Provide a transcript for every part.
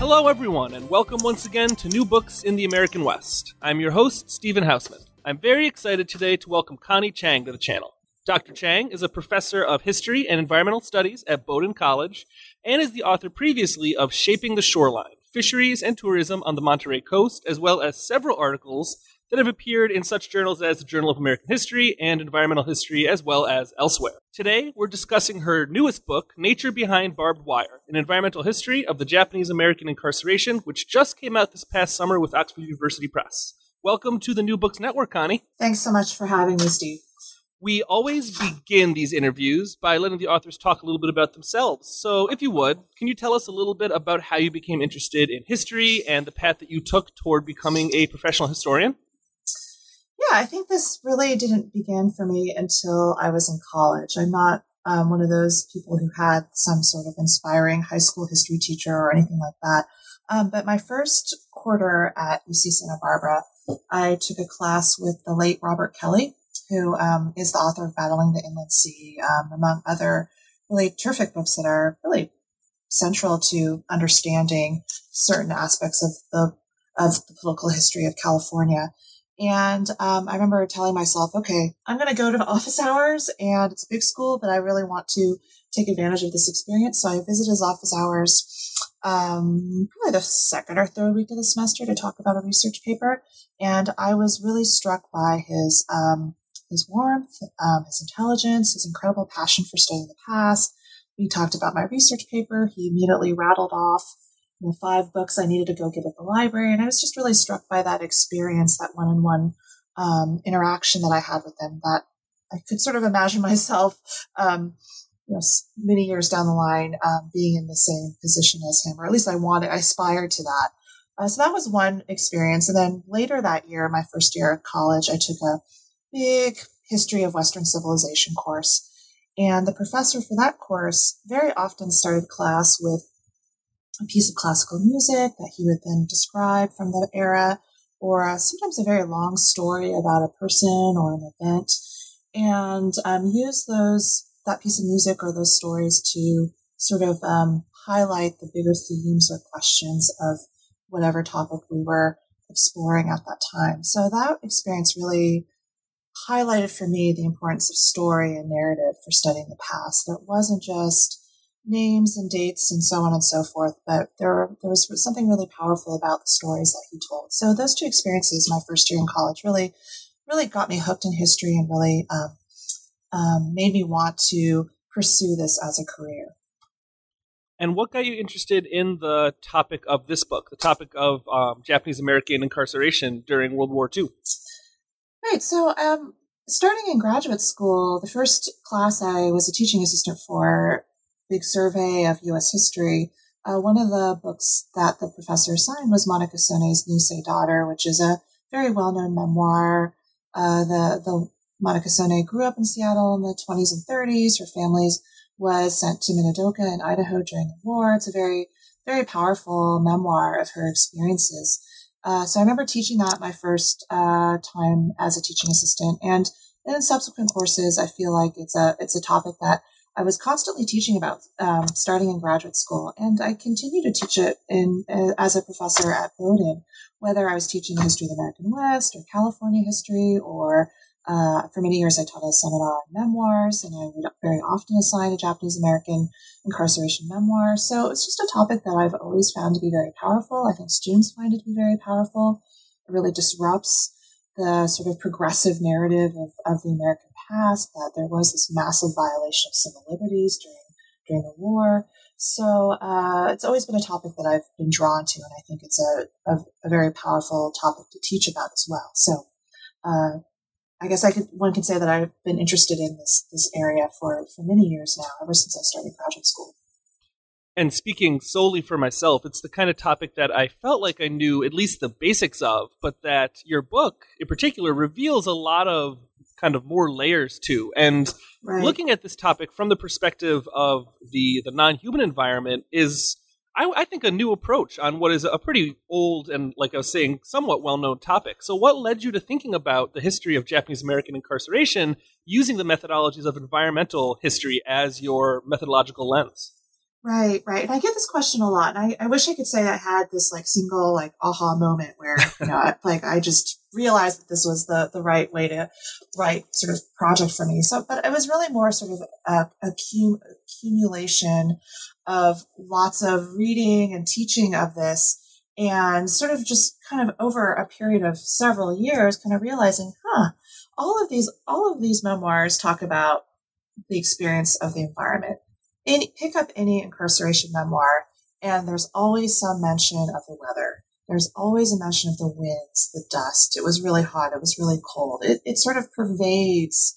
Hello, everyone, and welcome once again to New Books in the American West. I'm your host, Stephen Hausman. I'm very excited today to welcome Connie Chiang to the channel. Dr. Chiang is a professor of history and environmental studies at Bowdoin College and is the author previously of Shaping the Shoreline Fisheries and Tourism on the Monterey Coast, as well as several articles that have appeared in such journals as the Journal of American History and Environmental History, as well as elsewhere. Today, we're discussing her newest book, Nature Behind Barbed Wire An Environmental History of the Japanese American Incarceration, which just came out this past summer with Oxford University Press. Welcome to the New Books Network, Connie. Thanks so much for having me, Steve. We always begin these interviews by letting the authors talk a little bit about themselves. So, if you would, can you tell us a little bit about how you became interested in history and the path that you took toward becoming a professional historian? I think this really didn't begin for me until I was in college. I'm not um, one of those people who had some sort of inspiring high school history teacher or anything like that. Um, but my first quarter at UC Santa Barbara, I took a class with the late Robert Kelley, who um, is the author of Battling the Inland Sea, um, among other really terrific books that are really central to understanding certain aspects of the of the political history of California. And um, I remember telling myself, okay, I'm going to go to office hours and it's a big school, but I really want to take advantage of this experience. So I visited his office hours um, probably the second or third week of the semester to talk about a research paper. And I was really struck by his, um, his warmth, um, his intelligence, his incredible passion for studying the past. We talked about my research paper. He immediately rattled off know, five books I needed to go get at the library. And I was just really struck by that experience, that one on one interaction that I had with them that I could sort of imagine myself, um, you know, many years down the line, um, being in the same position as him, or at least I wanted, I aspired to that. Uh, so that was one experience. And then later that year, my first year of college, I took a big history of Western civilization course. And the professor for that course very often started class with a piece of classical music that he would then describe from the era, or uh, sometimes a very long story about a person or an event, and um, use those that piece of music or those stories to sort of um, highlight the bigger themes or questions of whatever topic we were exploring at that time. So that experience really highlighted for me the importance of story and narrative for studying the past. That wasn't just names and dates and so on and so forth. But there, there was something really powerful about the stories that he told. So those two experiences, my first year in college, really, really got me hooked in history and really um, um, made me want to pursue this as a career. And what got you interested in the topic of this book, the topic of um, Japanese American incarceration during World War II? Right. So, um, starting in graduate school, the first class I was a teaching assistant for big survey of U.S. history, uh, one of the books that the professor assigned was Monica Sone's Nisei Daughter, which is a very well-known memoir. Uh, the, the Monica Sone grew up in Seattle in the 20s and 30s. Her family was sent to Minidoka in Idaho during the war. It's a very, very powerful memoir of her experiences. Uh, so I remember teaching that my first uh, time as a teaching assistant, and in subsequent courses, I feel like it's a it's a topic that I was constantly teaching about um, starting in graduate school, and I continue to teach it in uh, as a professor at Bowdoin, whether I was teaching history of the American West or California history, or uh, for many years I taught a seminar on memoirs, and I would very often assign a Japanese American incarceration memoir. So it's just a topic that I've always found to be very powerful. I think students find it to be very powerful. It really disrupts the sort of progressive narrative of, of the American past that there was this massive violation of civil liberties during during the war. So uh, it's always been a topic that I've been drawn to, and I think it's a, a, a very powerful topic to teach about as well. So uh, I guess I could one could say that I've been interested in this this area for for many years now, ever since I started graduate school. And speaking solely for myself, it's the kind of topic that I felt like I knew at least the basics of, but that your book in particular reveals a lot of kind of more layers to. And right. looking at this topic from the perspective of the the non-human environment is I, I, think a new approach on what is a pretty old and, like I was saying, somewhat well-known topic. So, what led you to thinking about the history of Japanese American incarceration using the methodologies of environmental history as your methodological lens? Right, right. And I get this question a lot. And I, I wish I could say I had this like single like aha moment where, you know, I, like I just realized that this was the, the right way to write sort of project for me. So, but it was really more sort of a, a cum, accumulation of lots of reading and teaching of this and sort of just kind of over a period of several years, kind of realizing, huh, all of these, all of these memoirs talk about the experience of the environment any, pick up any incarceration memoir, and there's always some mention of the weather. There's always a mention of the winds, the dust. It was really hot. It was really cold. It, it sort of pervades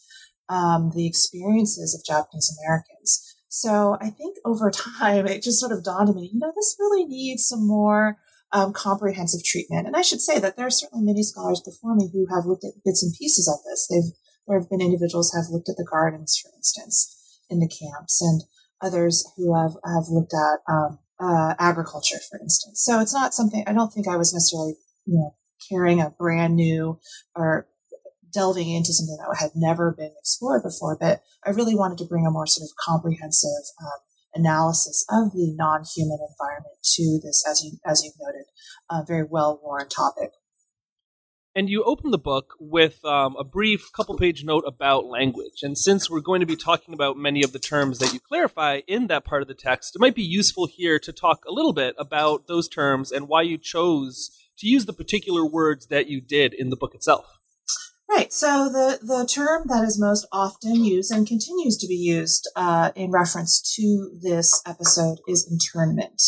um, the experiences of Japanese Americans. So I think over time, it just sort of dawned on me, you know, this really needs some more um, comprehensive treatment. And I should say that there are certainly many scholars before me who have looked at bits and pieces of this. They've, there have been individuals who have looked at the gardens, for instance, in the camps. And others who have, have looked at um, uh, agriculture, for instance. So it's not something, I don't think I was necessarily, you know, carrying a brand new or delving into something that had never been explored before, but I really wanted to bring a more sort of comprehensive um, analysis of the non-human environment to this, as you as you've noted, a very well-worn topic. And you open the book with um, a brief couple page note about language. And since we're going to be talking about many of the terms that you clarify in that part of the text, it might be useful here to talk a little bit about those terms and why you chose to use the particular words that you did in the book itself. Right. So the, the term that is most often used and continues to be used uh, in reference to this episode is internment.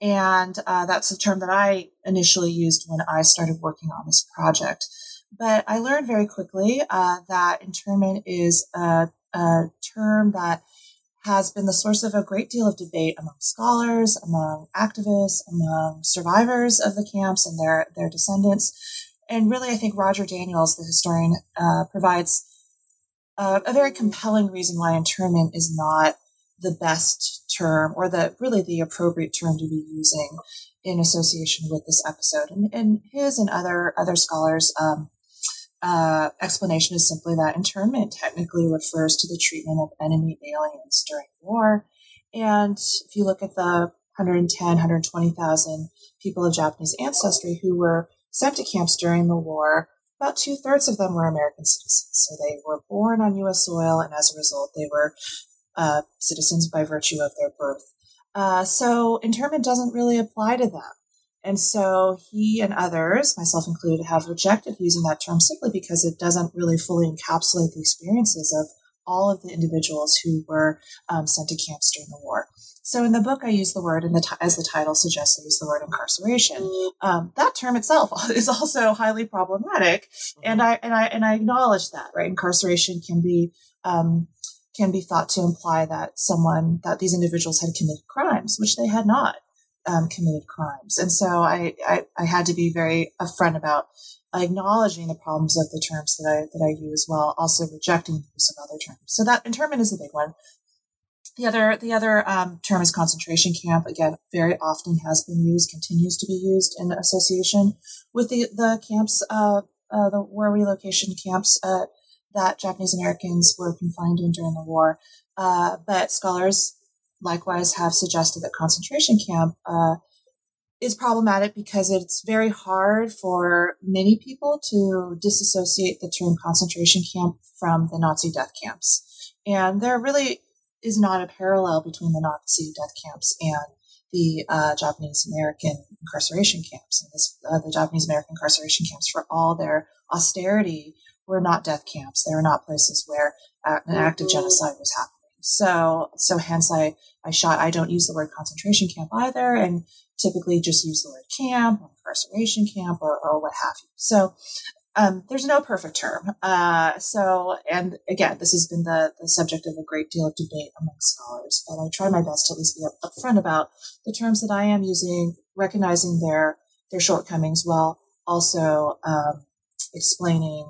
And uh, that's the term that I initially used when I started working on this project. But I learned very quickly uh, that internment is a, a term that has been the source of a great deal of debate among scholars, among activists, among survivors of the camps and their, their descendants. And really, I think Roger Daniels, the historian, uh, provides a, a, very compelling reason why internment is not the best term or the really the appropriate term to be using in association with this episode. And, and his and other other scholars' um, uh, explanation is simply that internment technically refers to the treatment of enemy aliens during war. And if you look at the 110, 120,000 people of Japanese ancestry who were sent to camps during the war, about two thirds of them were American citizens. So they were born on U.S. soil, and as a result, they were uh, citizens by virtue of their birth. Uh, so internment doesn't really apply to them. And so he and others, myself included, have rejected using that term simply because it doesn't really fully encapsulate the experiences of all of the individuals who were um, sent to camps during the war. So in the book, I use the word, and the t- as the title suggests, I use the word incarceration. Um, that term itself is also highly problematic, and I and I and I acknowledge that. Right, incarceration can be um, can be thought to imply that someone, that these individuals had committed crimes, which they had not um, committed crimes. And so I, I, I, had to be very upfront about acknowledging the problems of the terms that I, that I use while also rejecting the use of other terms. So that internment is a big one. The other, the other um, term is concentration camp. Again, very often has been used, continues to be used in association with the, the camps, uh, uh, the war relocation camps that Japanese Americans were confined in during the war. Uh, but scholars likewise have suggested that concentration camp uh, is problematic because it's very hard for many people to disassociate the term concentration camp from the Nazi death camps. And there really is not a parallel between the Nazi death camps and the uh, Japanese American incarceration camps. And this, uh, the Japanese American incarceration camps, for all their austerity, were not death camps. They were not places where uh, an act of genocide was happening. So, so hence I, I shot, I don't use the word concentration camp either and typically just use the word camp or incarceration camp or, or what have you. So um, there's no perfect term. Uh, so, and again, this has been the, the subject of a great deal of debate among scholars, but I try my best to at least be up, upfront about the terms that I am using, recognizing their, their shortcomings while also um, explaining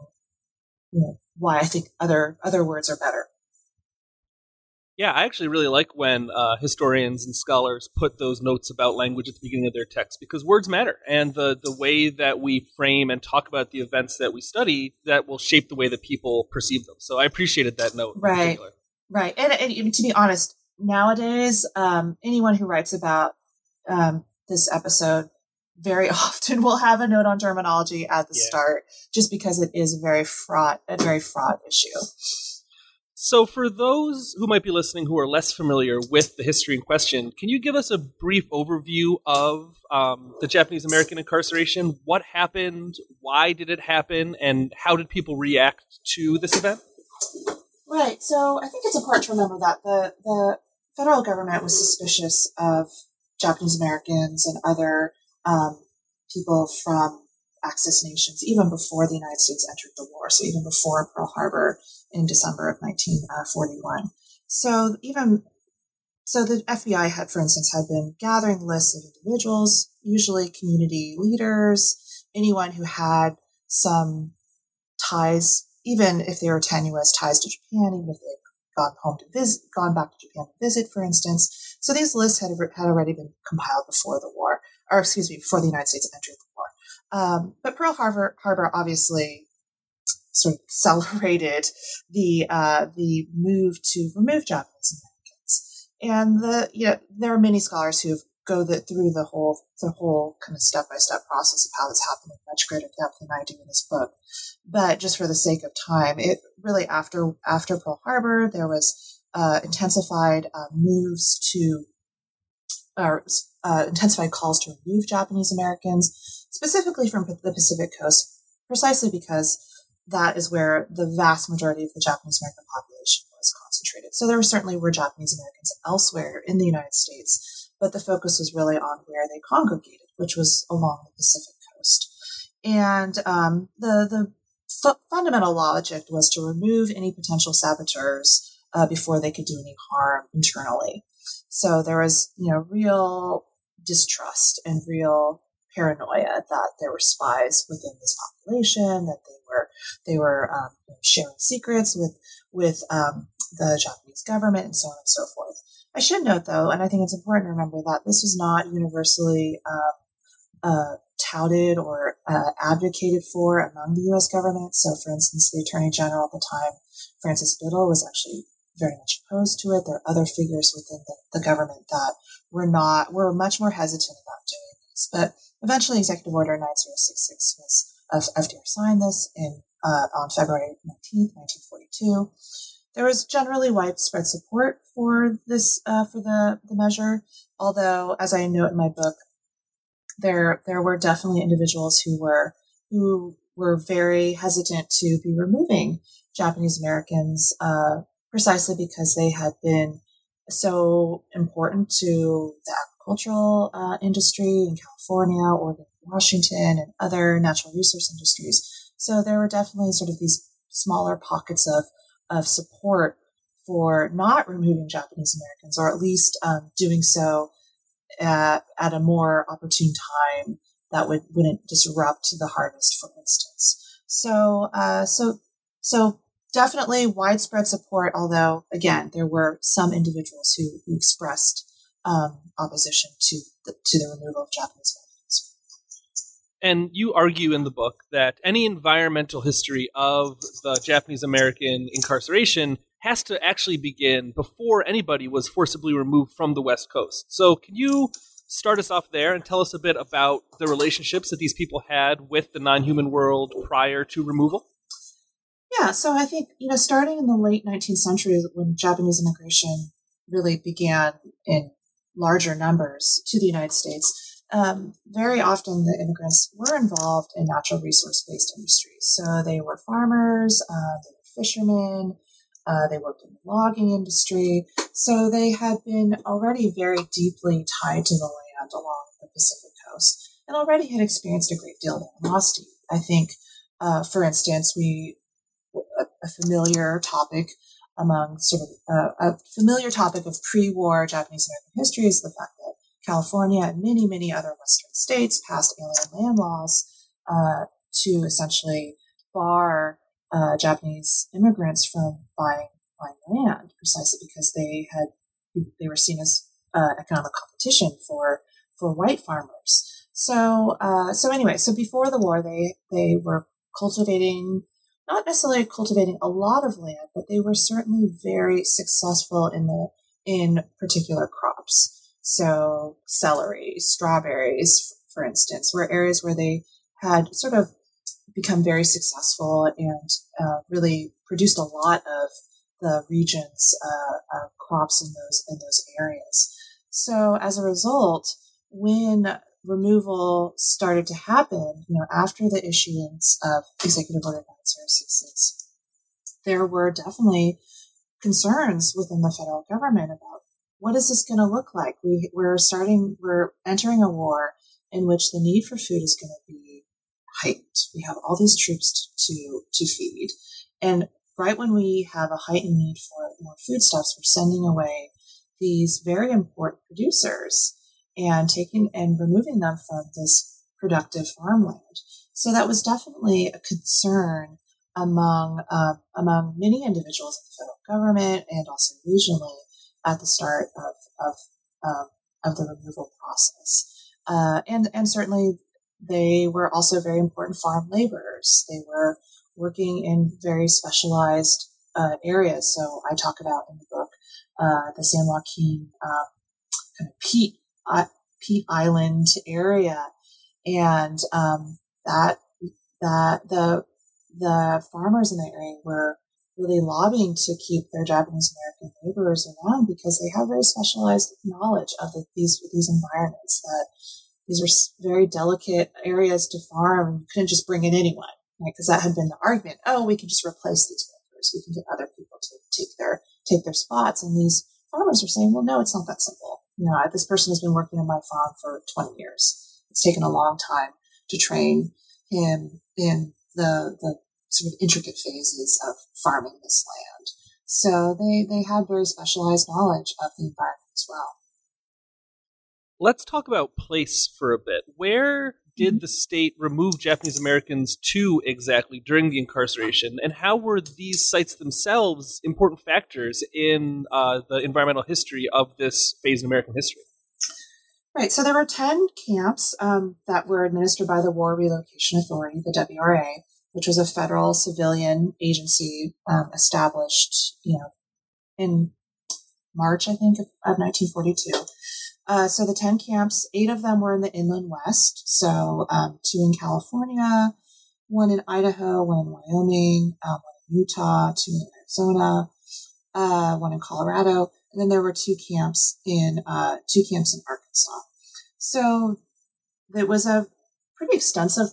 you know, why I think other, other words are better. Yeah, I actually really like when uh, historians and scholars put those notes about language at the beginning of their text because words matter, and the the way that we frame and talk about the events that we study that will shape the way that people perceive them. So I appreciated that note. Right, right, and, and, to be honest, nowadays, um, anyone who writes about um, this episode very often will have a note on terminology at the yeah. start, just because it is a very fraught, a very fraught issue. So, for those who might be listening who are less familiar with the history in question, can you give us a brief overview of um, the Japanese American incarceration? What happened? Why did it happen? And how did people react to this event? Right. So, I think it's important to remember that the, the federal government was suspicious of Japanese Americans and other um, people from Axis nations even before the United States entered the war. So, even before Pearl Harbor in December of 1941. So even so, the FBI had, for instance, had been gathering lists of individuals, usually community leaders, anyone who had some ties, even if they were tenuous ties to Japan, even if they had gone home to visit, gone back to Japan to visit, for instance. So these lists had, had already been compiled before the war, or excuse me, before the United States entered the war. Um, but Pearl Harbor, Harbor obviously sort of celebrated the uh, the move to remove Japanese Americans. And the you know there are many scholars who go the, through the whole the whole kind of step by step process of how this happened in much greater depth than I do in this book. But just for the sake of time, it really after after Pearl Harbor there was uh, intensified uh, moves to or uh, intensified calls to remove Japanese Americans, specifically from the Pacific Coast, precisely because that is where the vast majority of the Japanese American population was concentrated. So there certainly were Japanese Americans elsewhere in the United States, but the focus was really on where they congregated, which was along the Pacific coast. And um, the the fu- fundamental logic was to remove any potential saboteurs uh, before they could do any harm internally. So there was, you know, real distrust and real paranoia that there were spies within this population, that they were they were um, sharing secrets with with um, the Japanese government and so on and so forth. I should note, though, and I think it's important to remember that this was not universally um, uh, touted or uh, advocated for among the U.S. government. So, for instance, the Attorney General at the time, Francis Biddle, was actually very much opposed to it. There are other figures within the, the government that were not were much more hesitant about doing this, but eventually, Executive Order 9066 was of FDR signed this in uh, on February 19th, 1942. There was generally widespread support for this uh, for the, the measure, although, as I note in my book, there there were definitely individuals who were who were very hesitant to be removing Japanese Americans uh, precisely because they had been so important to the agricultural uh, industry in California, Oregon, Washington and other natural resource industries. So there were definitely sort of these smaller pockets of, of support for not removing Japanese Americans, or at least um, doing so at, at, a more opportune time that would wouldn't disrupt the harvest, for instance. So, uh, so, so definitely widespread support. Although, again, there were some individuals who, who expressed um, opposition to the, to the removal of Japanese Americans. And you argue in the book that any environmental history of the Japanese American incarceration has to actually begin before anybody was forcibly removed from the West Coast. So, can you start us off there and tell us a bit about the relationships that these people had with the non human world prior to removal? Yeah, so I think, you know, starting in the late 19th century, when Japanese immigration really began in larger numbers to the United States, um, very often the immigrants were involved in natural resource based industries. So they were farmers, uh, they were fishermen, uh, they worked in the logging industry. So they had been already very deeply tied to the land along the Pacific coast and already had experienced a great deal of animosity. I think uh, for instance, we a, familiar topic among sort of uh, a familiar topic of pre-war Japanese American history is the fact that California and many many other Western states passed alien land laws uh, to essentially bar uh, Japanese immigrants from buying buying land precisely because they had they were seen as uh, economic competition for for white farmers. So uh, so anyway, so before the war, they they were cultivating not necessarily cultivating a lot of land, but they were certainly very successful in the in particular crops. So celery, strawberries, for instance, were areas where they had sort of become very successful and uh, really produced a lot of the region's uh, uh, crops in those in those areas. So as a result, when removal started to happen, you know, after the issuance of Executive Order 9066, there were definitely concerns within the federal government about what is this going to look like? We, we're starting, we're entering a war in which the need for food is going to be heightened. We have all these troops to, to feed. And right when we have a heightened need for more foodstuffs, we're sending away these very important producers and taking and removing them from this productive farmland. So that was definitely a concern among uh, among many individuals in the federal government and also regionally at the start of of um, of the removal process. Uh, and and certainly they were also very important farm laborers. They were working in very specialized uh, areas. So I talk about in the book uh, the San Joaquin um, kind of peat uh, peat island area, and um, that that the the farmers in the area were really lobbying to keep their Japanese American laborers around because they have very specialized knowledge of the, these these environments that these are very delicate areas to farm. You couldn't just bring in anyone, right? Because that had been the argument. Oh, we can just replace these workers. We can get other people to take their take their spots. And these farmers are saying, well, no, it's not that simple. You know, this person has been working on my farm for 20 years. It's taken a long time to train him in the the sort of intricate phases of farming this land. So they they had very specialized knowledge of the environment as well. Let's talk about place for a bit. Where did mm-hmm. the state remove Japanese Americans to exactly during the incarceration, and how were these sites themselves important factors in uh, the environmental history of this phase in American history? Right. So there were 10 camps um, that were administered by the War Relocation Authority, the WRA, which was a federal civilian agency um, established, you know, in March, I think, of, of 1942. Uh, so the 10 camps, eight of them were in the inland west. So um, two in California, one in Idaho, one in Wyoming, um, one in Utah, two in Arizona, uh, one in Colorado. And then there were two camps in, uh, two camps in Arkansas. So it was a pretty extensive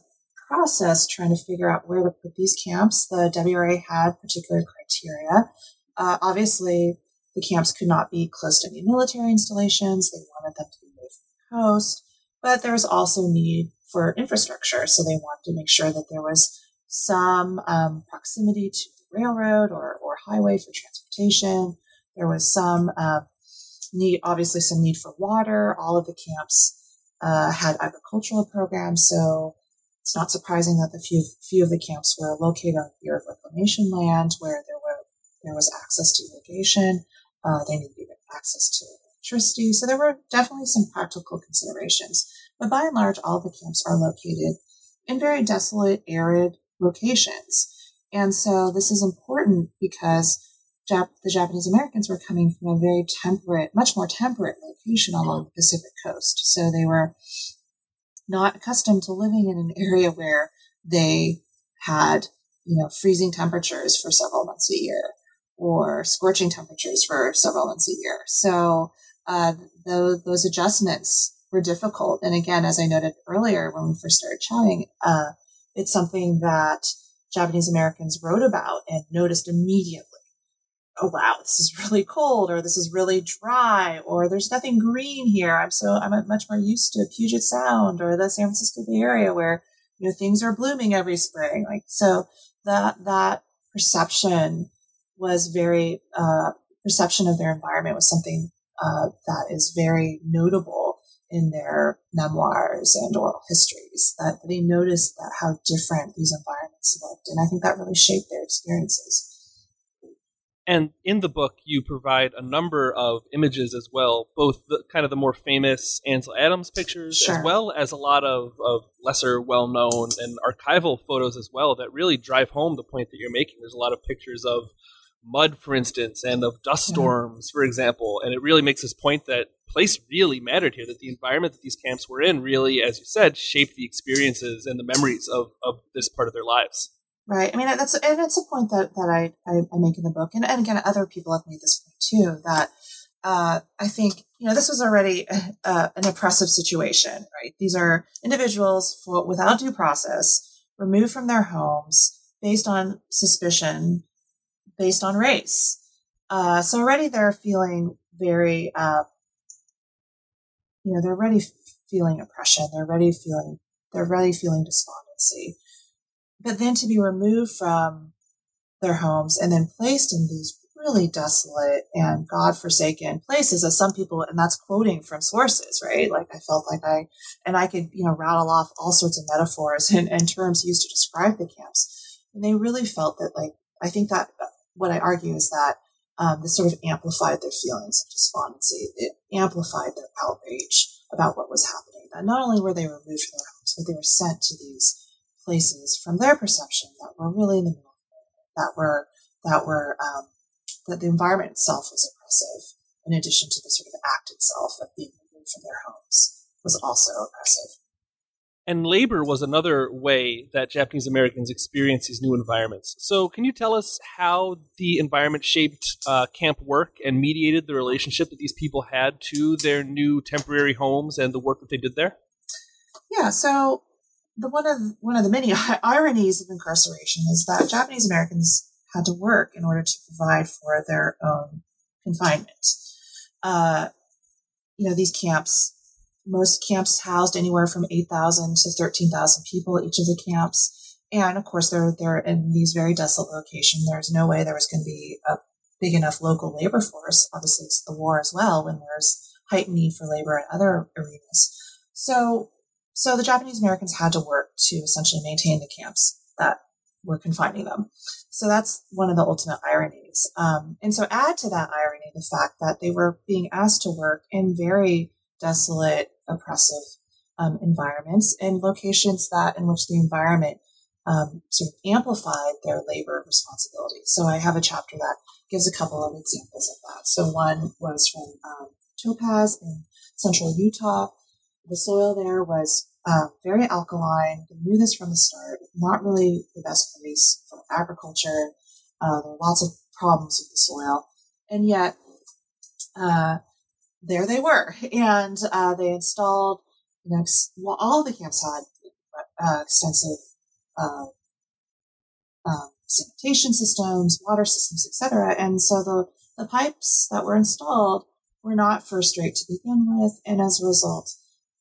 process trying to figure out where to put these camps. The WRA had particular criteria. Uh, obviously, the camps could not be close to any military installations. They wanted them to be away from the coast, but there was also need for infrastructure. So they wanted to make sure that there was some um, proximity to the railroad or, or highway for transportation. There was some uh, need, obviously, some need for water. All of the camps uh, had agricultural programs, so it's not surprising that the few few of the camps were located on Bureau of Reclamation land, where there were there was access to irrigation. Uh, they needed access to electricity. So there were definitely some practical considerations. But by and large, all the camps are located in very desolate, arid locations. And so this is important because Jap- the Japanese Americans were coming from a very temperate, much more temperate location along the Pacific coast. So they were not accustomed to living in an area where they had, you know, freezing temperatures for several months a year or scorching temperatures for several months a year. So uh, those, those adjustments were difficult. And again, as I noted earlier when we first started chatting, uh, it's something that Japanese Americans wrote about and noticed immediately. Oh wow, this is really cold, or this is really dry, or there's nothing green here. I'm so I'm much more used to Puget Sound or the San Francisco Bay Area where you know, things are blooming every spring. Like, so that, that perception was very, uh, perception of their environment was something, uh, that is very notable in their memoirs and oral histories that they noticed that how different these environments looked. And I think that really shaped their experiences. And in the book, you provide a number of images as well, both the kind of the more famous Ansel Adams pictures, sure. as well as a lot of, of lesser well known and archival photos as well that really drive home the point that you're making. There's a lot of pictures of mud, for instance, and of dust storms, for example. And it really makes this point that place really mattered here, that the environment that these camps were in really, as you said, shaped the experiences and the memories of, of this part of their lives. Right. I mean, that's and it's a point that that I, I, I make in the book, and, and again, other people have made this point too. That uh, I think you know this was already uh, an oppressive situation, right? These are individuals for, without due process, removed from their homes based on suspicion, based on race. Uh, so already they're feeling very, uh, you know, they're already feeling oppression. They're already feeling they're already feeling despondency but then to be removed from their homes and then placed in these really desolate and God-forsaken places as some people, and that's quoting from sources, right? Like I felt like I, and I could, you know, rattle off all sorts of metaphors and, and terms used to describe the camps. And they really felt that like, I think that what I argue is that um, this sort of amplified their feelings of despondency. It amplified their outrage about what was happening. That not only were they removed from their homes, but they were sent to these places from their perception that were really in the middle, that were that were um, that the environment itself was oppressive, in addition to the sort of act itself of being removed from their homes was also oppressive. And labor was another way that Japanese Americans experienced these new environments. So, can you tell us how the environment shaped uh, camp work and mediated the relationship that these people had to their new temporary homes and the work that they did there? Yeah, so the one of one of the many ironies of incarceration is that Japanese Americans had to work in order to provide for their own confinement. Uh, you know, these camps, most camps housed anywhere from 8,000 to 13,000 people, each of the camps. And of course, they're, they're in these very desolate locations. There's no way there was going to be a big enough local labor force. Obviously, it's the war as well when there's heightened need for labor in other arenas. So so the Japanese Americans had to work to essentially maintain the camps that were confining them. So that's one of the ultimate ironies. Um, and so add to that irony the fact that they were being asked to work in very desolate, oppressive um, environments and locations that in which the environment um, sort of amplified their labor responsibilities. So I have a chapter that gives a couple of examples of that. So one was from um, Topaz in central Utah the soil there was uh, very alkaline. They knew this from the start. Not really the best place for agriculture. Uh, there were lots of problems with the soil, and yet uh, there they were, and uh, they installed. You know, well, all the camps had uh, extensive uh, um, sanitation systems, water systems, etc. And so the the pipes that were installed were not first rate to begin with, and as a result,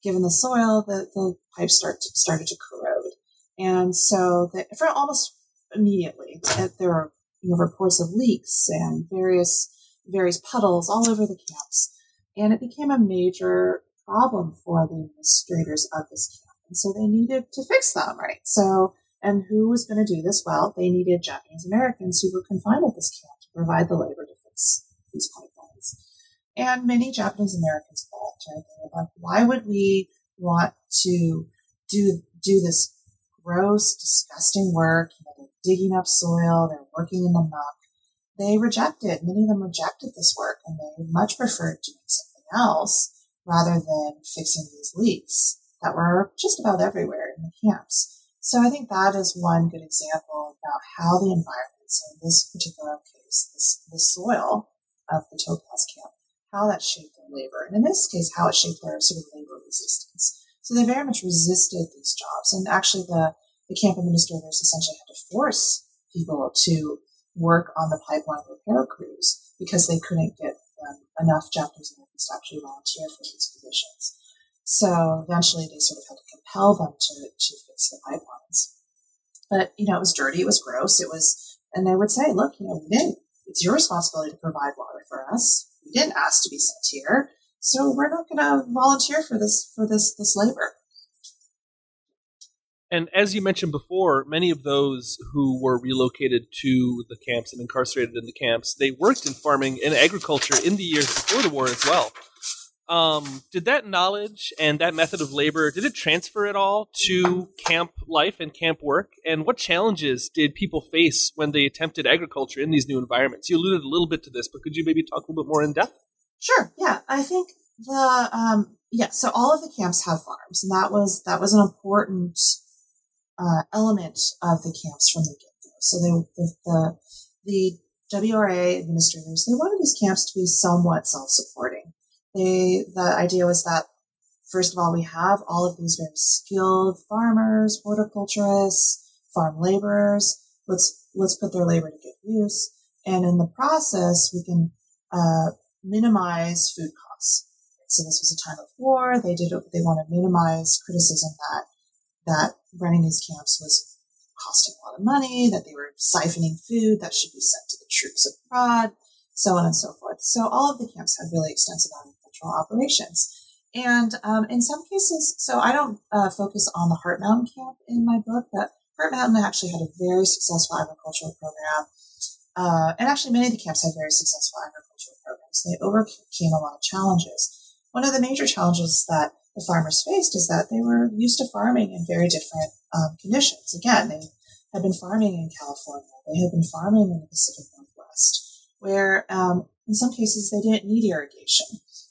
given the soil, the, the pipes start to, started to corrode. And so the, for almost immediately, there were you know, reports of leaks and various, various puddles all over the camps. And it became a major problem for the administrators of this camp. And so they needed to fix them, right? So, and who was going to do this? Well, they needed Japanese Americans who were confined at this camp to provide the labor to fix these pipelines. And many Japanese Americans. Right? They were like, why would we want to do do this gross, disgusting work? You know, they're digging up soil, they're working in the muck. They rejected, many of them rejected this work and they much preferred doing something else rather than fixing these leaks that were just about everywhere in the camps. So I think that is one good example about how the environment, so in this particular case, this, the soil of the Topaz camp, how that shaped their labor. And in this case, how it shaped their sort of labor resistance. So they very much resisted these jobs. And actually the, the camp administrators essentially had to force people to work on the pipeline repair crews because they couldn't get um, enough Japanese Americans to actually volunteer for these positions. So eventually they sort of had to compel them to, to fix the pipelines. But, you know, it was dirty, it was gross, it was, and they would say, look, you know, we didn't, it's your responsibility to provide water for us. Didn't ask to be sent here. So we're not going to volunteer for this, for this, this labor. And as you mentioned before, many of those who were relocated to the camps and incarcerated in the camps, they worked in farming and agriculture in the years before the war as well. Um, did that knowledge and that method of labor did it transfer at all to camp life and camp work? And what challenges did people face when they attempted agriculture in these new environments? You alluded a little bit to this, but could you maybe talk a little bit more in depth? Sure. Yeah, I think the um, yeah. So all of the camps have farms, and that was that was an important uh, element of the camps from the get go. So they the, the the WRA administrators they wanted these camps to be somewhat self supporting they, the idea was that first of all, we have all of these very skilled farmers, horticulturists, farm laborers. Let's, let's put their labor to good use. And in the process, we can, uh, minimize food costs. So this was a time of war. They did, they want to minimize criticism that, that running these camps was costing a lot of money, that they were siphoning food that should be sent to the troops abroad, so on and so forth. So all of the camps had really extensive agricultural operations. And um, in some cases, so I don't uh, focus on the Heart Mountain camp in my book, but Heart Mountain actually had a very successful agricultural program. Uh, and actually, many of the camps had very successful agricultural programs. They overcame a lot of challenges. One of the major challenges that the farmers faced is that they were used to farming in very different um, conditions. Again, they had been farming in California, they had been farming in the Pacific Northwest, where um, in some cases they didn't need irrigation.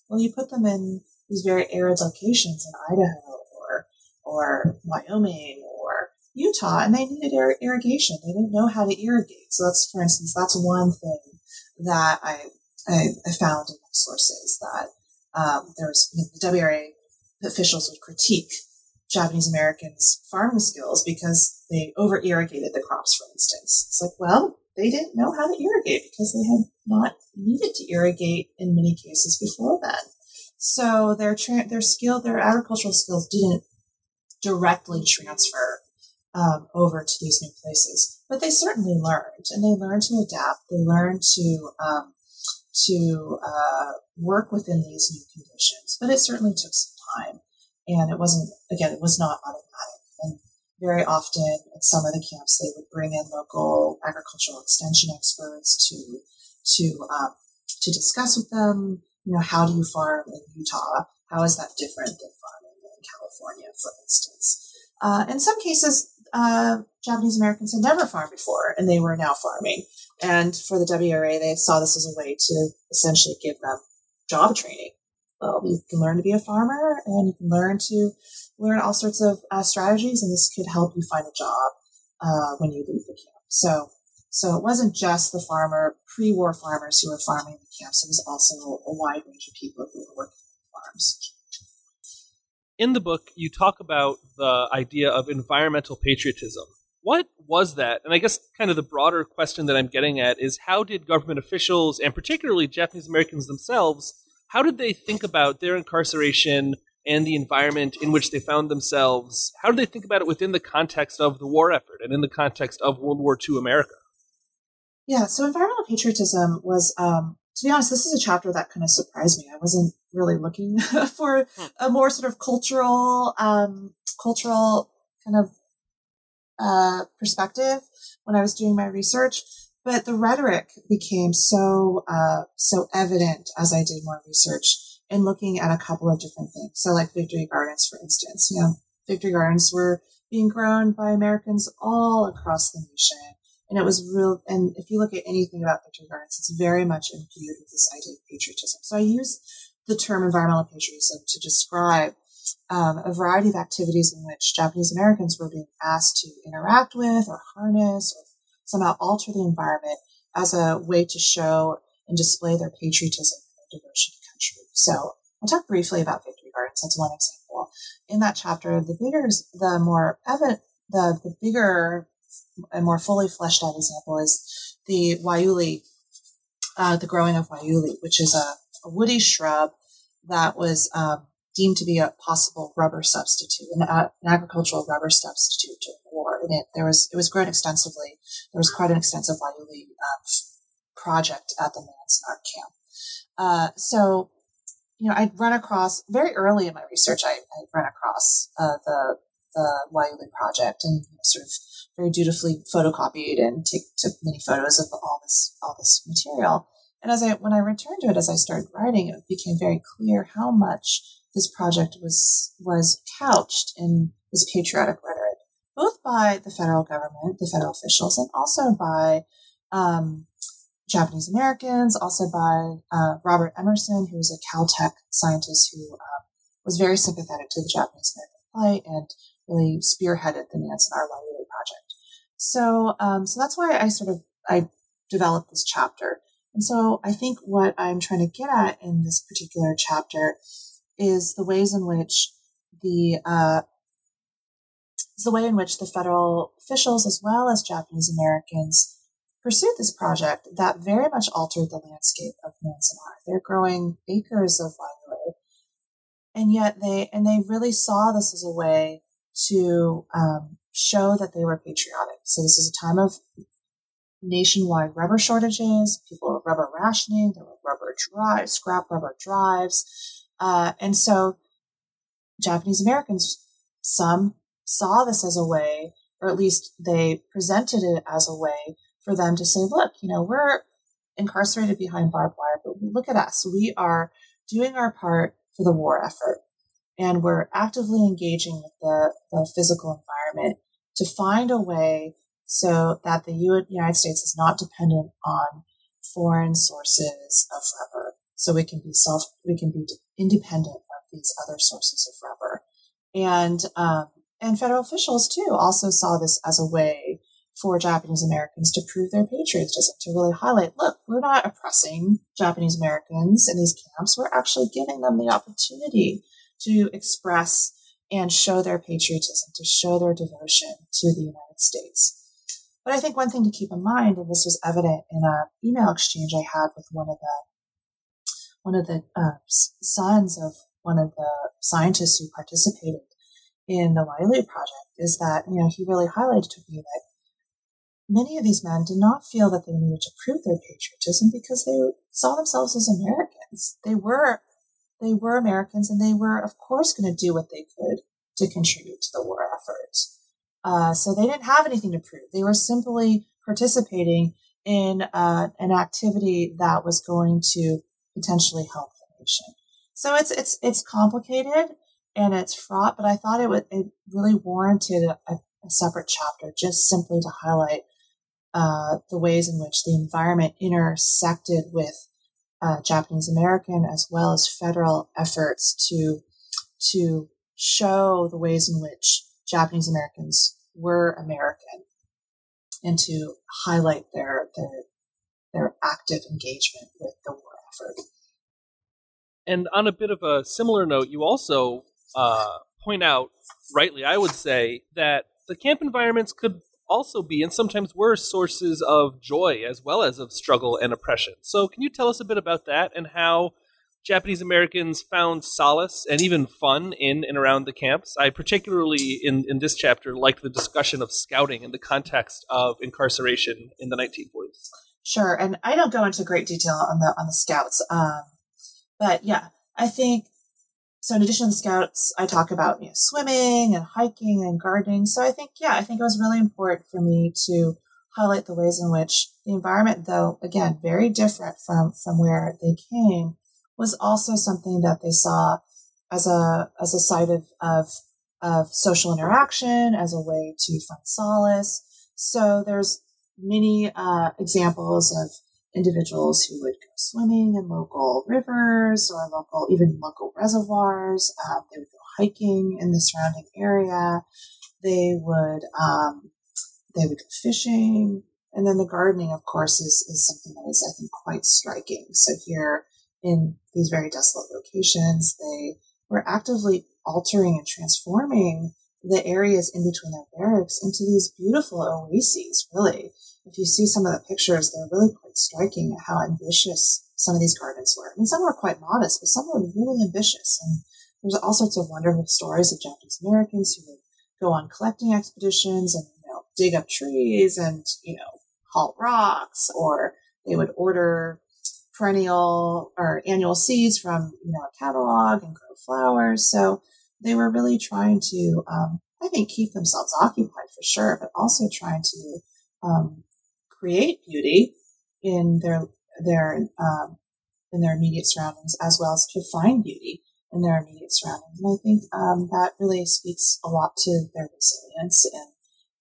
Well, you put them in these very arid locations in Idaho or, or Wyoming or Utah, and they needed ir- irrigation. They didn't know how to irrigate. So that's, for instance, that's one thing that I, I, I found in my sources that um, there was the WRA officials would critique Japanese Americans' farming skills because they over irrigated the crops, for instance. It's like, well, they didn't know how to irrigate because they had not needed to irrigate in many cases before then. So their tra- their skill, their agricultural skills didn't directly transfer um, over to these new places, but they certainly learned, and they learned to adapt. They learned to um, to uh, work within these new conditions, but it certainly took some time, and it wasn't again, it was not automatic. Very often at some of the camps, they would bring in local agricultural extension experts to to um, to discuss with them. You know, how do you farm in Utah? How is that different than farming in California, for instance? Uh, in some cases, uh, Japanese Americans had never farmed before, and they were now farming. And for the WRA, they saw this as a way to essentially give them job training. Well, you can learn to be a farmer, and you can learn to learn all sorts of uh, strategies, and this could help you find a job uh, when you leave the camp. So, so it wasn't just the farmer, pre-war farmers who were farming the camps. It was also a wide range of people who were working on farms. In the book, you talk about the idea of environmental patriotism. What was that? And I guess kind of the broader question that I'm getting at is how did government officials, and particularly Japanese Americans themselves, how did they think about their incarceration and the environment in which they found themselves, how do they think about it within the context of the war effort and in the context of World War II America? Yeah, so environmental patriotism was, um, to be honest, this is a chapter that kind of surprised me. I wasn't really looking for hmm. a more sort of cultural, um, cultural kind of uh, perspective when I was doing my research. But the rhetoric became so uh, so evident as I did more research and looking at a couple of different things. So like Victory Gardens, for instance, you know, Victory Gardens were being grown by Americans all across the nation. And it was real. And if you look at anything about Victory Gardens, it's very much imbued with this idea of patriotism. So I use the term environmental patriotism to describe um, a variety of activities in which Japanese Americans were being asked to interact with or harness or somehow alter the environment as a way to show and display their patriotism and their devotion country. So I'll talk briefly about victory gardens. That's one example. In that chapter, the bigger, the more evident, the, the bigger and more fully fleshed out example is the guayule, uh, the growing of guayule, which is a, a woody shrub that was um, deemed to be a possible rubber substitute, an, an agricultural rubber substitute the war. And it, there was, it was grown extensively. There was quite an extensive Guayule um, project at the Manzanar camp. Uh, so, you know, I'd run across very early in my research, I, I'd run across uh, the the project and sort of very dutifully photocopied and take, took many photos of all this all this material. And as I when I returned to it, as I started writing, it became very clear how much this project was was couched in this patriotic rhetoric, both by the federal government, the federal officials, and also by um, Japanese Americans, also by uh, Robert Emerson, who was a Caltech scientist who uh, was very sympathetic to the Japanese American plight and really spearheaded the Manzanar guayule project. So, um, so that's why I sort of I developed this chapter. And so I think what I'm trying to get at in this particular chapter is the ways in which the uh, the way in which the federal officials as well as Japanese Americans pursued this project that very much altered the landscape of Manzanar. They're growing acres of guayule, and yet they and they really saw this as a way to um, show that they were patriotic. So this is a time of nationwide rubber shortages. People were rubber rationing. There were rubber drives, scrap rubber drives. Uh, and so Japanese Americans, some saw this as a way, or at least they presented it as a way for them to say, look, you know, we're incarcerated behind barbed wire, but look at us. We are doing our part for the war effort. And we're actively engaging with the, the physical environment to find a way so that the United States is not dependent on foreign sources of rubber. So we can be self, we can be independent of these other sources of rubber. And, um, and federal officials too also saw this as a way for Japanese Americans to prove their patriotism, to really highlight, look, we're not oppressing Japanese Americans in these camps. We're actually giving them the opportunity to express and show their patriotism, to show their devotion to the United States. But I think one thing to keep in mind, and this was evident in an email exchange I had with one of the one of the uh, sons of one of the scientists who participated in the guayule project, is that you know he really highlighted to me that many of these men did not feel that they needed to prove their patriotism because they saw themselves as Americans. They were they were Americans and they were, of course, going to do what they could to contribute to the war effort. Uh, so they didn't have anything to prove. They were simply participating in uh, an activity that was going to potentially help the nation. So it's it's it's complicated and it's fraught, but I thought it would it really warranted a, a separate chapter just simply to highlight uh, the ways in which the environment intersected with uh, Japanese American as well as federal efforts to to show the ways in which Japanese Americans were American and to highlight their their their active engagement with the war effort. And on a bit of a similar note, you also uh, point out, rightly, I would say, that the camp environments could also be, and sometimes were, sources of joy as well as of struggle and oppression. So, can you tell us a bit about that and how Japanese Americans found solace and even fun in and around the camps? I particularly, in, in this chapter, liked the discussion of scouting in the context of incarceration in the 1940s. Sure, and I don't go into great detail on the on the scouts, um, but yeah, I think so in addition to the scouts, I talk about you know, swimming and hiking and gardening. So I think, yeah, I think it was really important for me to highlight the ways in which the environment, though, again, very different from, from where they came, was also something that they saw as a, as a site of, of, of social interaction, as a way to find solace. So there's many, uh, examples of individuals who would go swimming in local rivers or local, even local reservoirs. Um, they would go hiking in the surrounding area. They would, um, they would go fishing. And then the gardening, of course, is, is something that is, I think, quite striking. So here in these very desolate locations, they were actively altering and transforming the areas in between their barracks into these beautiful oases, really if you see some of the pictures, they're really quite striking how ambitious some of these gardens were. I mean, some were quite modest, but some were really ambitious. And there's all sorts of wonderful stories of Japanese Americans who would go on collecting expeditions and you know dig up trees and you know haul rocks, or they would order perennial or annual seeds from you know a catalog and grow flowers. So they were really trying to, um, I think, keep themselves occupied for sure, but also trying to um, create beauty in their their um, in their immediate surroundings, as well as to find beauty in their immediate surroundings. And I think um, that really speaks a lot to their resilience and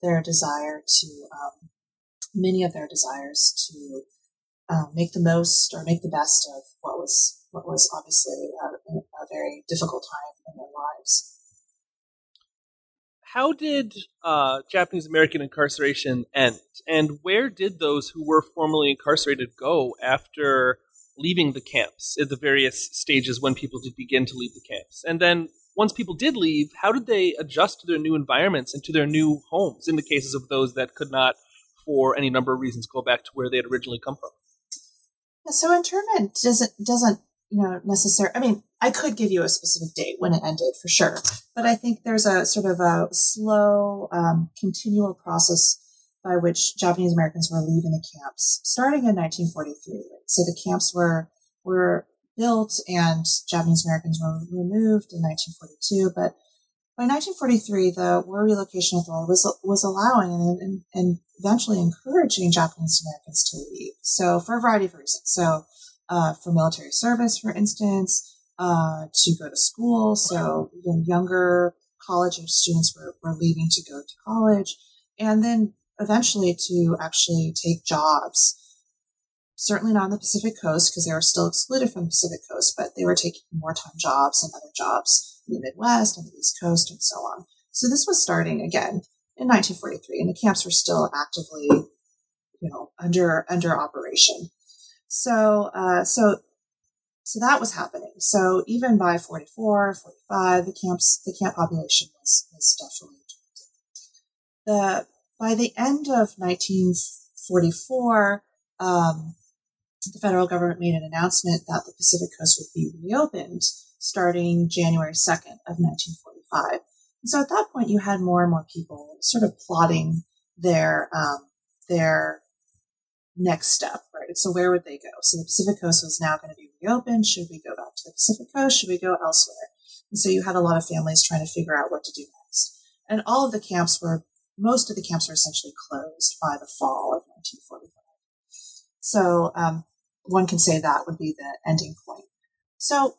their desire to um, many of their desires to um, make the most or make the best of what was what was obviously a, a very difficult time How did uh, Japanese American incarceration end, and where did those who were formerly incarcerated go after leaving the camps at the various stages when people did begin to leave the camps? And then once people did leave, how did they adjust to their new environments and to their new homes in the cases of those that could not, for any number of reasons, go back to where they had originally come from? So internment doesn't doesn't you know necessary. I mean, I could give you a specific date when it ended for sure, but I think there's a sort of a slow, um, continual process by which Japanese Americans were leaving the camps, starting in 1943. So the camps were were built and Japanese Americans were removed in 1942, but by 1943, the War Relocation Authority was was allowing and, and, and, eventually encouraging Japanese Americans to leave. So for a variety of reasons. So uh, for military service, for instance, uh, to go to school. So even younger college students were, were leaving to go to college, and then eventually to actually take jobs. Certainly not on the Pacific Coast because they were still excluded from the Pacific Coast, but they were taking wartime jobs and other jobs in the Midwest, and the East Coast, and so on. So this was starting again in 1943, and the camps were still actively, you know, under under operation. So, uh, so, so that was happening. So even by 44, 45, the camps, the camp population was was definitely the by the end of 1944. Um, the federal government made an announcement that the Pacific Coast would be reopened starting January 2nd of 1945. And so at that point, you had more and more people sort of plotting their, um, their next step, right? So where would they go? So the Pacific Coast was now going to be reopened. Should we go back to the Pacific Coast? Should we go elsewhere? And so you had a lot of families trying to figure out what to do next. And all of the camps were, most of the camps were essentially closed by the fall of 1945. So um, one can say that would be the ending point. So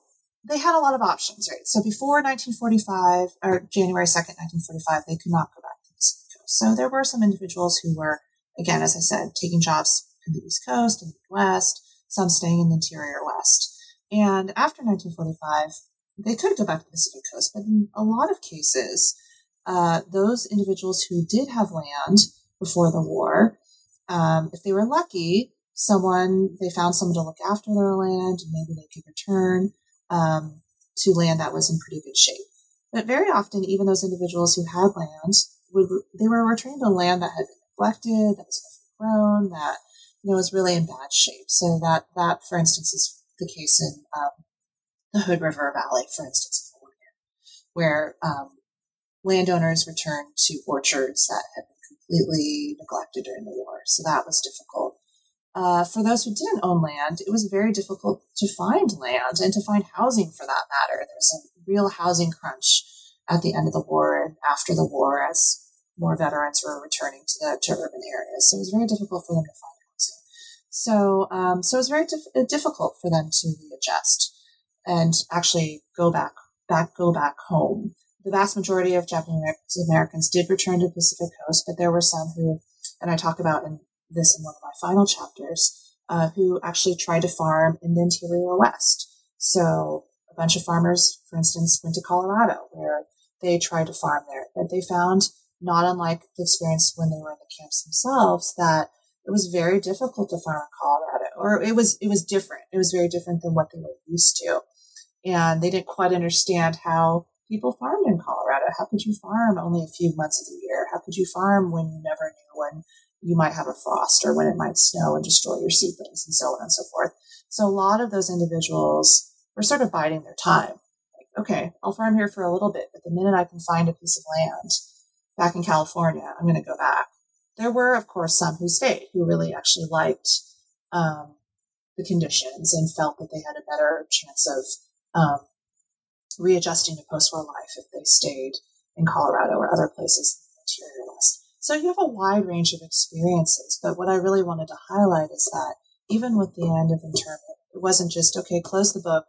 they had a lot of options, right? So before 1945 or January 2nd, 1945, they could not go back to the Pacific Coast. So there were some individuals who were, again, as I said, taking jobs in the East Coast and the West, some staying in the interior West. And after 1945, they could go back to the Pacific Coast, but in a lot of cases, uh, those individuals who did have land before the war, um, if they were lucky, someone they found someone to look after their land, and maybe they could return um, to land that was in pretty good shape. But very often, even those individuals who had land would they were returning to land that had been neglected, that was overgrown, that you know was really in bad shape. So that that, for instance, is the case in um, the Hood River Valley, for instance, where um, landowners returned to orchards that had been completely neglected during the war. So that was difficult uh, for those who didn't own land, it was very difficult to find land and to find housing for that matter. There was a real housing crunch at the end of the war and after the war as more veterans were returning to the to urban areas. So it was very difficult for them to find housing. So, um, so it was very dif- difficult for them to readjust and actually go back, back, go back home. The vast majority of Japanese Americans did return to the Pacific Coast, but there were some who, and I talk about in this in one of my final chapters, uh, who actually tried to farm in the interior West. So a bunch of farmers, for instance, went to Colorado where they tried to farm there, but they found not unlike the experience when they were in the camps themselves that it was very difficult to farm in Colorado, or it was it was different. It was very different than what they were used to, and they didn't quite understand how people farmed in Colorado. How could you farm only a few months of the year? How could you farm when you never knew when you might have a frost or when it might snow and destroy your seedlings and so on and so forth. So a lot of those individuals were sort of biding their time. Like, okay, I'll farm here for a little bit, but the minute I can find a piece of land back in California, I'm going to go back. There were, of course, some who stayed, who really actually liked um, the conditions and felt that they had a better chance of um, readjusting to post-war life if they stayed in Colorado or other places in the interior west. So you have a wide range of experiences, but what I really wanted to highlight is that even with the end of internment, it wasn't just okay, close the book,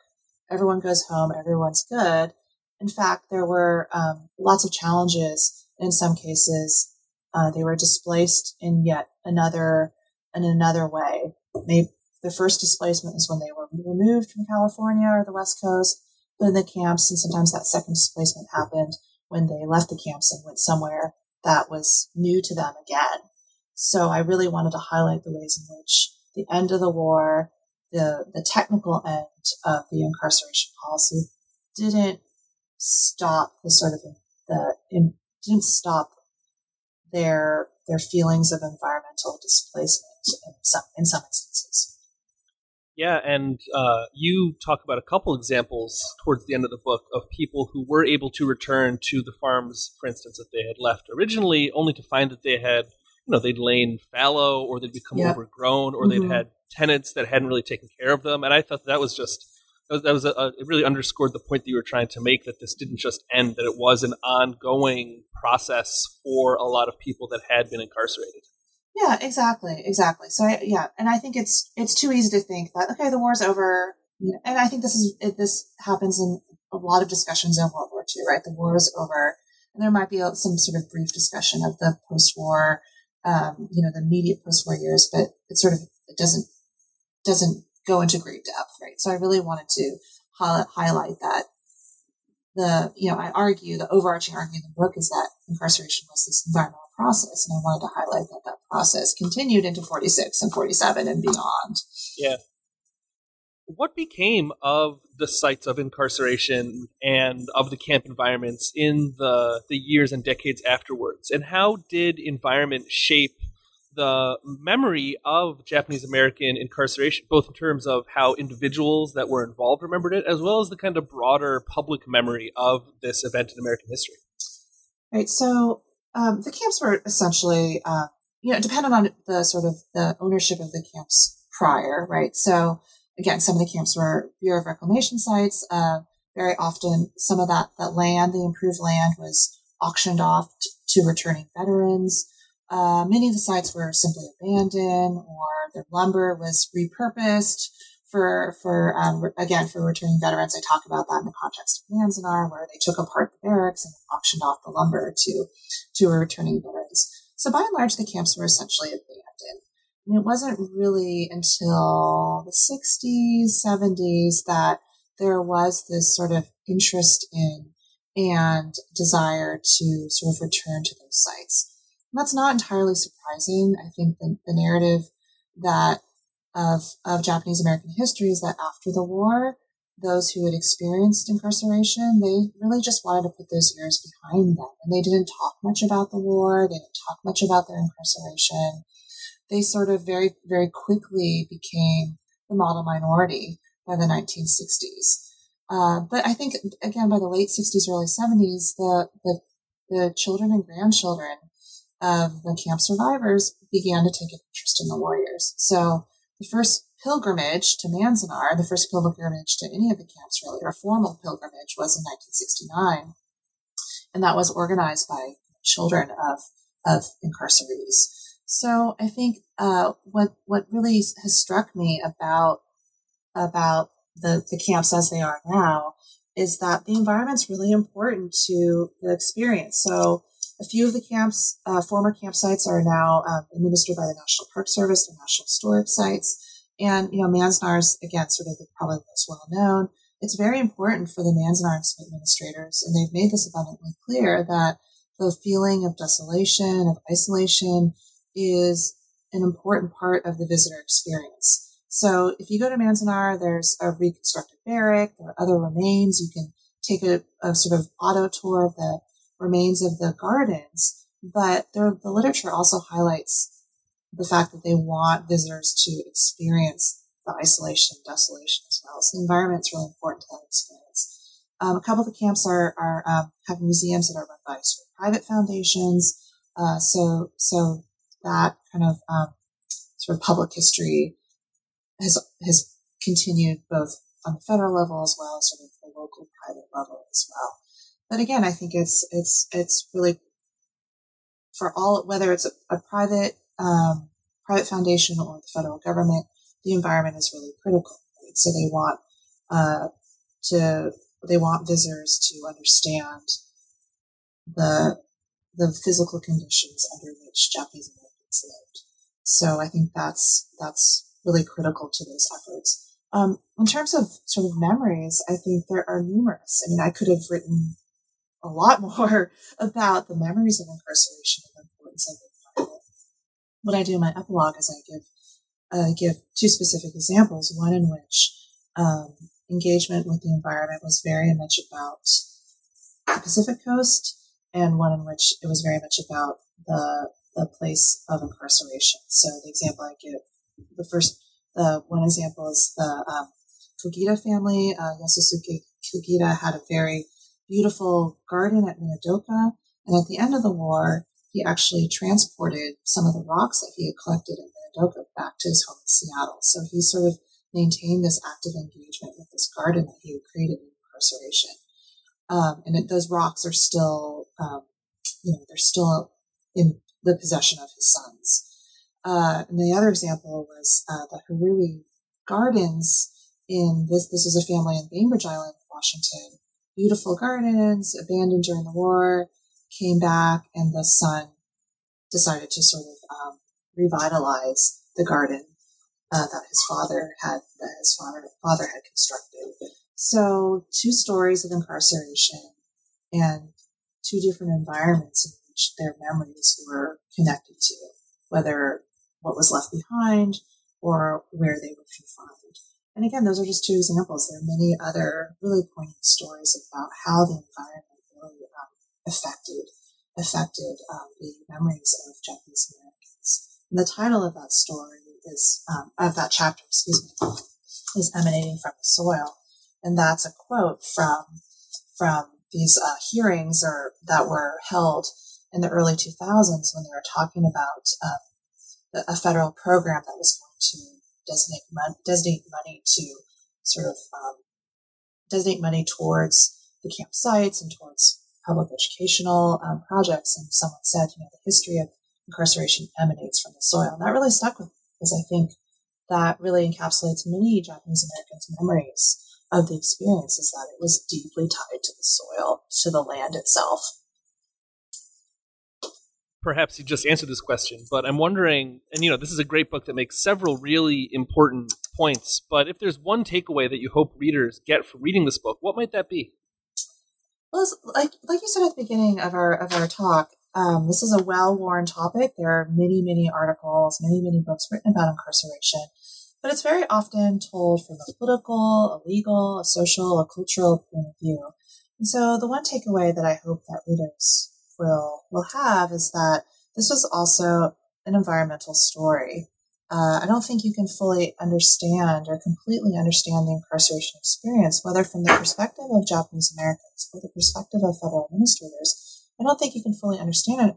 everyone goes home, everyone's good. In fact, there were um, lots of challenges. In some cases, uh, they were displaced in yet another in another way. The first displacement was when they were removed from California or the West Coast, in the camps, and sometimes that second displacement happened when they left the camps and went somewhere that was new to them again. So I really wanted to highlight the ways in which the end of the war, the, the technical end of the incarceration policy didn't stop the sort of the didn't stop their their feelings of environmental displacement in some in some instances. Yeah, and uh, you talk about a couple examples towards the end of the book of people who were able to return to the farms, for instance, that they had left originally, only to find that they had, you know, they'd lain fallow or they'd become yeah. overgrown or mm-hmm. they'd had tenants that hadn't really taken care of them. And I thought that was just that was, was a, it really underscored the point that you were trying to make that this didn't just end; that it was an ongoing process for a lot of people that had been incarcerated. Yeah, exactly, exactly. So I, yeah, and I think it's it's too easy to think that okay, the war's over, and I think this is this happens in a lot of discussions in World War II, right? The war is over, and there might be some sort of brief discussion of the post-war, um, you know, the immediate post-war years, but it sort of it doesn't doesn't go into great depth, right? So I really wanted to highlight, that the you know I argue the overarching argument in the book is that incarceration was this environmental process. And I wanted to highlight that that process continued into 46 and 47 and beyond. Yeah. What became of the sites of incarceration and of the camp environments in the, the years and decades afterwards? And how did environment shape the memory of Japanese American incarceration, both in terms of how individuals that were involved remembered it, as well as the kind of broader public memory of this event in American history? Right. So um, the camps were essentially, uh, you know, dependent on the sort of the ownership of the camps prior, right? So again, some of the camps were Bureau of Reclamation sites. Uh, very often, some of that that land, the improved land, was auctioned off t- to returning veterans. Uh, many of the sites were simply abandoned, or their lumber was repurposed for for um, again for returning veterans. I talk about that in the context of Manzanar, where they took apart the barracks and auctioned off the lumber to to returning veterans. So by and large, the camps were essentially abandoned. And it wasn't really until the 60s, 70s that there was this sort of interest in and desire to sort of return to those sites. That's not entirely surprising. I think the, the narrative that of, of Japanese American history is that after the war, those who had experienced incarceration, they really just wanted to put those years behind them. And they didn't talk much about the war. They didn't talk much about their incarceration. They sort of very, very quickly became the model minority by the 1960s. Uh, but I think, again, by the late 60s, early 70s, the, the, the children and grandchildren of the camp survivors began to take an interest in the warriors. So the first pilgrimage to Manzanar, the first pilgrimage to any of the camps really, or formal pilgrimage was in 1969. And that was organized by children of, of incarcerees. So I think, uh, what, what really has struck me about, about the, the camps as they are now is that the environment's really important to the experience. So a few of the camps, uh, former campsites are now um, administered by the National Park Service, the National Historic Sites. And, you know, Manzanar's, again, sort of the, probably most well known. It's very important for the Manzanar administrators, and they've made this abundantly clear that the feeling of desolation, of isolation, is an important part of the visitor experience. So if you go to Manzanar, there's a reconstructed barrack, there are other remains. You can take a, a sort of auto tour of the remains of the gardens, but the literature also highlights the fact that they want visitors to experience the isolation and desolation as well. So the environment is really important to that experience. Um, a couple of the camps are, are um, have museums that are run by sort of private foundations. Uh, so so that kind of um, sort of public history has has continued both on the federal level as well as sort of the local private level as well. But again, I think it's it's it's really for all whether it's a, a private um, private foundation or the federal government, the environment is really critical. Right? So they want uh, to they want visitors to understand the the physical conditions under which Japanese Americans lived. So I think that's that's really critical to those efforts. Um, in terms of sort of memories, I think there are numerous. I mean, I could have written a lot more about the memories of incarceration and the importance of environment. What I do in my epilogue is I give uh, give two specific examples. One in which um, engagement with the environment was very much about the Pacific Coast, and one in which it was very much about the the place of incarceration. So the example I give, the first, the one example is the um, family. Uh, Yasusuke Kogita had a very beautiful garden at Minidoka, and at the end of the war, he actually transported some of the rocks that he had collected in Minidoka back to his home in Seattle. So he sort of maintained this active engagement with this garden that he had created in incarceration. Um, and it, those rocks are still, um, you know, they're still in the possession of his sons. Uh, and the other example was uh, the Harui Gardens in this. This is a family in Bainbridge Island, Washington. Beautiful gardens, abandoned during the war, came back, and the son decided to sort of um, revitalize the garden uh, that his father had that his father father had constructed. So two stories of incarceration and two different environments in which their memories were connected to, whether what was left behind or where they were confined. And again, those are just two examples. There are many other really poignant stories about how the environment really um, affected affected um, the memories of Japanese Americans. And the title of that story is um, of that chapter, excuse me, is emanating from the soil, and that's a quote from from these uh, hearings or that were held in the early 2000s when they were talking about um, a federal program that was going to designate, mon- designate money to sort of um, designate money towards the campsites and towards public educational um, projects. And someone said, you know, the history of incarceration emanates from the soil. And that really stuck with me because I think that really encapsulates many Japanese Americans' memories of the experience is that it was deeply tied to the soil, to the land itself. Perhaps you just answered this question, but I'm wondering, and you know, this is a great book that makes several really important points, but if there's one takeaway that you hope readers get from reading this book, what might that be? Well, like like you said at the beginning of our of our talk, um, this is a well worn topic. There are many many articles, many many books written about incarceration, but it's very often told from a political, a legal, a social, a cultural point of view. And so, the one takeaway that I hope that readers will will have is that this was also an environmental story uh, I don't think you can fully understand or completely understand the incarceration experience, whether from the perspective of Japanese Americans or the perspective of federal administrators. I don't think you can fully understand it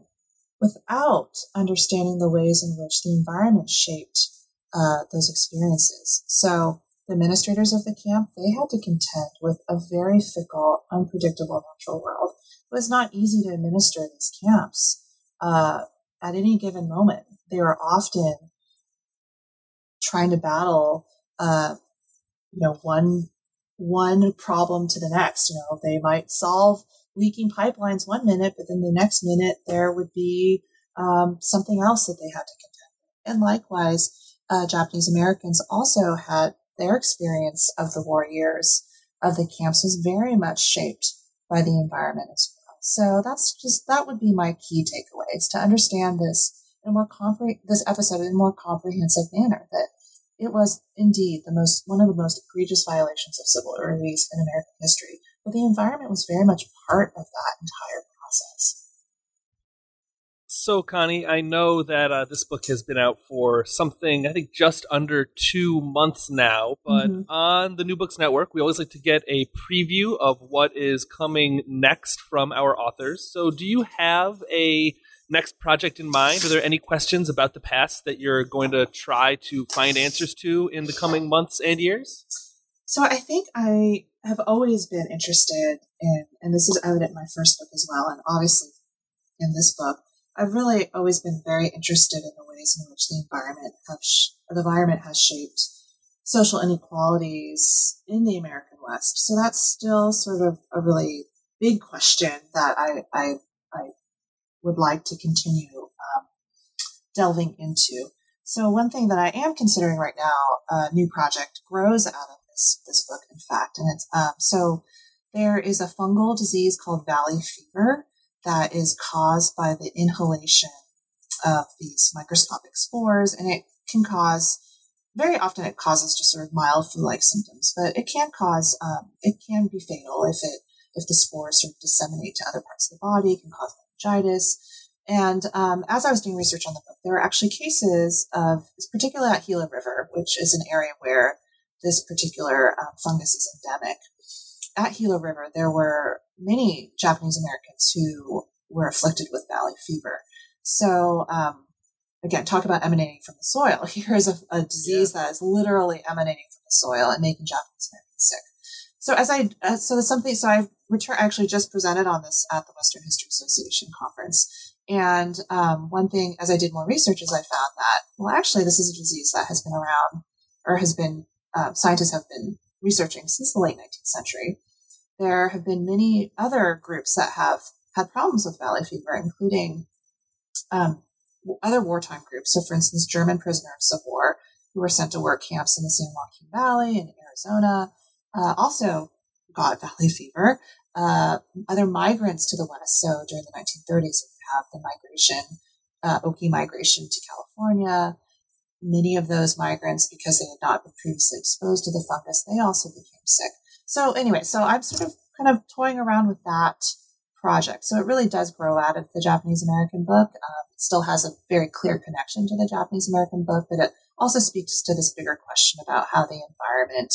without understanding the ways in which the environment shaped uh, those experiences. So the administrators of the camp, they had to contend with a very fickle, unpredictable natural world. It was not easy to administer these camps uh, at any given moment. They were often trying to battle, uh, you know, one one problem to the next. You know, they might solve leaking pipelines one minute, but then the next minute there would be um, something else that they had to contend with. And likewise, uh, Japanese Americans also had their experience of the war years of the camps was very much shaped by the environment as well. So that's just that would be my key takeaways to understand this in a more compre- this episode in a more comprehensive manner. That it was indeed the most one of the most egregious violations of civil liberties in American history, but the environment was very much part of that entire process. So, Connie, I know that uh, this book has been out for something, I think, just under two months now. But mm-hmm. on the New Books Network, we always like to get a preview of what is coming next from our authors. So, do you have a next project in mind? Are there any questions about the past that you're going to try to find answers to in the coming months and years? So, I think I have always been interested in, and this is evident in my first book as well, and obviously in this book I've really always been very interested in the ways in which the environment have sh- the environment has shaped social inequalities in the American West. So that's still sort of a really big question that I I, I would like to continue um, delving into. So one thing that I am considering right now, a new project grows out of this this book, in fact, and it's um, so there is a fungal disease called valley fever that is caused by the inhalation of these microscopic spores. And it can cause, very often it causes just sort of mild flu-like symptoms, but it can cause, um, it can be fatal if it, if the spores sort of disseminate to other parts of the body, it can cause meningitis. And um, as I was doing research on the book, there were actually cases of, particularly at Gila River, which is an area where this particular um, fungus is endemic at Gila River, there were many Japanese Americans who were afflicted with valley fever. So, um, again, talk about emanating from the soil. Here is a, a disease yeah. that is literally emanating from the soil and making Japanese Americans sick. So as I, uh, so something, so I return, actually just presented on this at the Western History Association conference. And, um, one thing, as I did more research, is I found that, well, actually, this is a disease that has been around or has been, uh, scientists have been researching since the late 19th century. There have been many other groups that have had problems with valley fever, including um, other wartime groups. So, for instance, German prisoners of war who were sent to work camps in the San Joaquin Valley in Arizona uh, also got valley fever. Uh, other migrants to the west. So, during the 1930s, we have the migration, uh, Okie migration to California. Many of those migrants, because they had not been previously exposed to the fungus, they also became sick. So anyway, so I'm sort of kind of toying around with that project. So it really does grow out of the Japanese American book. Um, it still has a very clear connection to the Japanese American book, but it also speaks to this bigger question about how the environment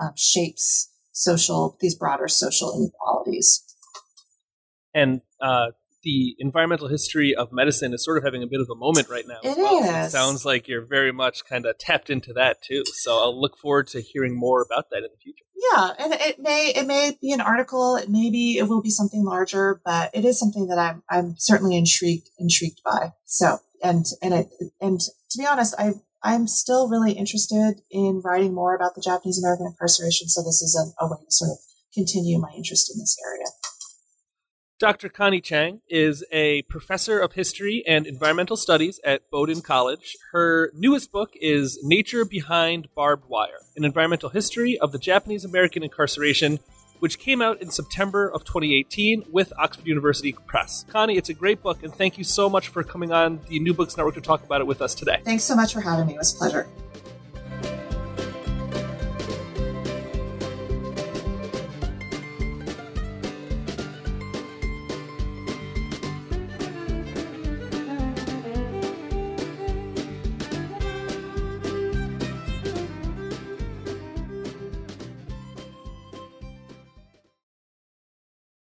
um, shapes social, these broader social inequalities. And uh, the environmental history of medicine is sort of having a bit of a moment right now. It well. is. It sounds like you're very much kind of tapped into that too. So I'll look forward to hearing more about that in the future. Yeah, and it may it may be an article, it maybe it will be something larger, but it is something that I'm I'm certainly intrigued intrigued by. So and and it and to be honest, I I'm still really interested in writing more about the Japanese American incarceration. So this is a, a way to sort of continue my interest in this area. Dr. Connie Chiang is a professor of history and environmental studies at Bowdoin College. Her newest book is Nature Behind Barbed Wire An Environmental History of the Japanese American Incarceration, which came out in September of 2018 with Oxford University Press. Connie, it's a great book, and thank you so much for coming on the New Books Network to talk about it with us today. Thanks so much for having me. It was a pleasure.